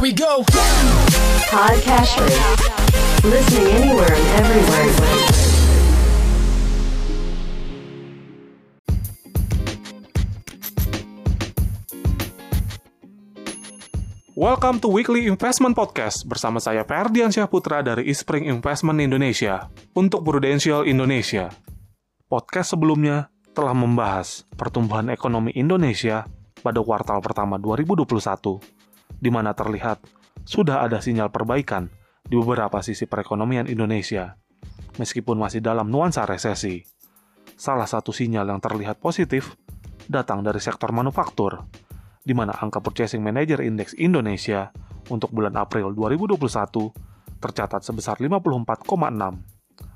Here we go. Podcasters. Listening anywhere and everywhere. Welcome to Weekly Investment Podcast bersama saya Ferdian Syahputra dari Ispring Investment Indonesia untuk Prudential Indonesia. Podcast sebelumnya telah membahas pertumbuhan ekonomi Indonesia pada kuartal pertama 2021, di mana terlihat sudah ada sinyal perbaikan di beberapa sisi perekonomian Indonesia, meskipun masih dalam nuansa resesi. Salah satu sinyal yang terlihat positif datang dari sektor manufaktur, di mana angka Purchasing Manager Index Indonesia untuk bulan April 2021 tercatat sebesar 54,6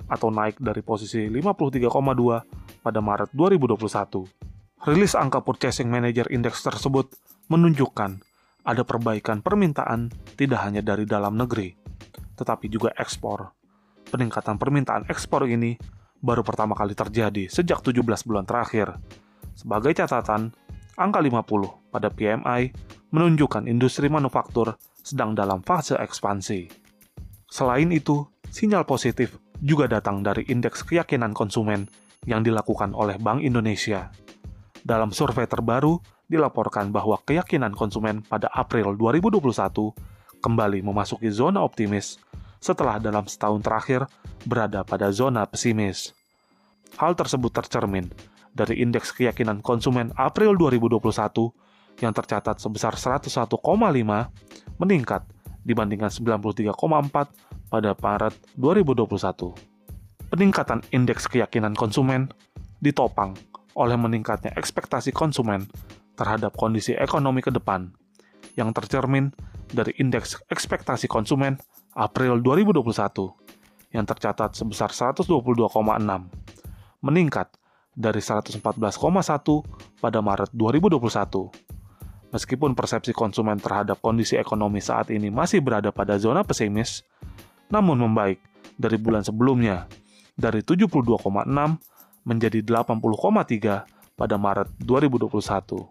atau naik dari posisi 53,2 pada Maret 2021. Rilis angka Purchasing Manager Index tersebut menunjukkan ada perbaikan permintaan tidak hanya dari dalam negeri, tetapi juga ekspor. Peningkatan permintaan ekspor ini baru pertama kali terjadi sejak 17 bulan terakhir. Sebagai catatan, angka 50 pada PMI menunjukkan industri manufaktur sedang dalam fase ekspansi. Selain itu, sinyal positif juga datang dari indeks keyakinan konsumen yang dilakukan oleh Bank Indonesia. Dalam survei terbaru, dilaporkan bahwa keyakinan konsumen pada April 2021 kembali memasuki zona optimis setelah dalam setahun terakhir berada pada zona pesimis. Hal tersebut tercermin dari indeks keyakinan konsumen April 2021 yang tercatat sebesar 101,5 meningkat dibandingkan 93,4 pada Maret 2021. Peningkatan indeks keyakinan konsumen ditopang oleh meningkatnya ekspektasi konsumen terhadap kondisi ekonomi ke depan yang tercermin dari indeks ekspektasi konsumen April 2021 yang tercatat sebesar 122,6 meningkat dari 114,1 pada Maret 2021. Meskipun persepsi konsumen terhadap kondisi ekonomi saat ini masih berada pada zona pesimis, namun membaik dari bulan sebelumnya dari 72,6 menjadi 80,3 pada Maret 2021.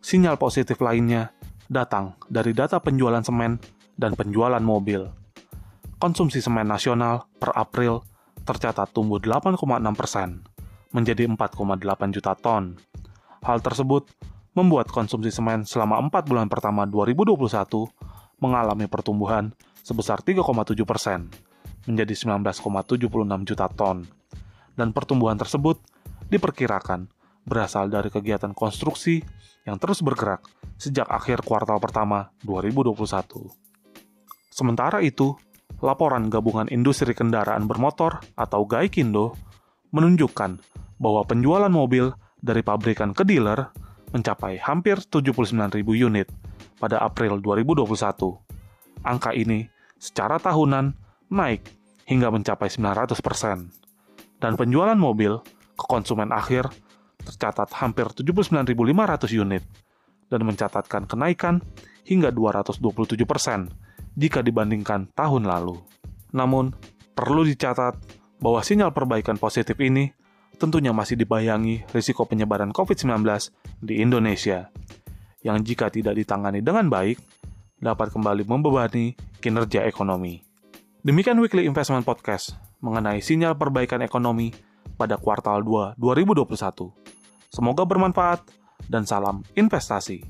Sinyal positif lainnya datang dari data penjualan semen dan penjualan mobil. Konsumsi semen nasional per April tercatat tumbuh 8,6 persen menjadi 4,8 juta ton. Hal tersebut membuat konsumsi semen selama 4 bulan pertama 2021 mengalami pertumbuhan sebesar 3,7 persen menjadi 19,76 juta ton. Dan pertumbuhan tersebut diperkirakan berasal dari kegiatan konstruksi yang terus bergerak sejak akhir kuartal pertama 2021. Sementara itu, laporan Gabungan Industri Kendaraan Bermotor atau GAIKINDO menunjukkan bahwa penjualan mobil dari pabrikan ke dealer mencapai hampir 79.000 unit pada April 2021. Angka ini secara tahunan naik hingga mencapai 900%. Dan penjualan mobil ke konsumen akhir tercatat hampir 79.500 unit dan mencatatkan kenaikan hingga 227% jika dibandingkan tahun lalu. Namun, perlu dicatat bahwa sinyal perbaikan positif ini tentunya masih dibayangi risiko penyebaran COVID-19 di Indonesia, yang jika tidak ditangani dengan baik, dapat kembali membebani kinerja ekonomi. Demikian Weekly Investment Podcast mengenai sinyal perbaikan ekonomi pada kuartal 2 2021. Semoga bermanfaat dan salam investasi.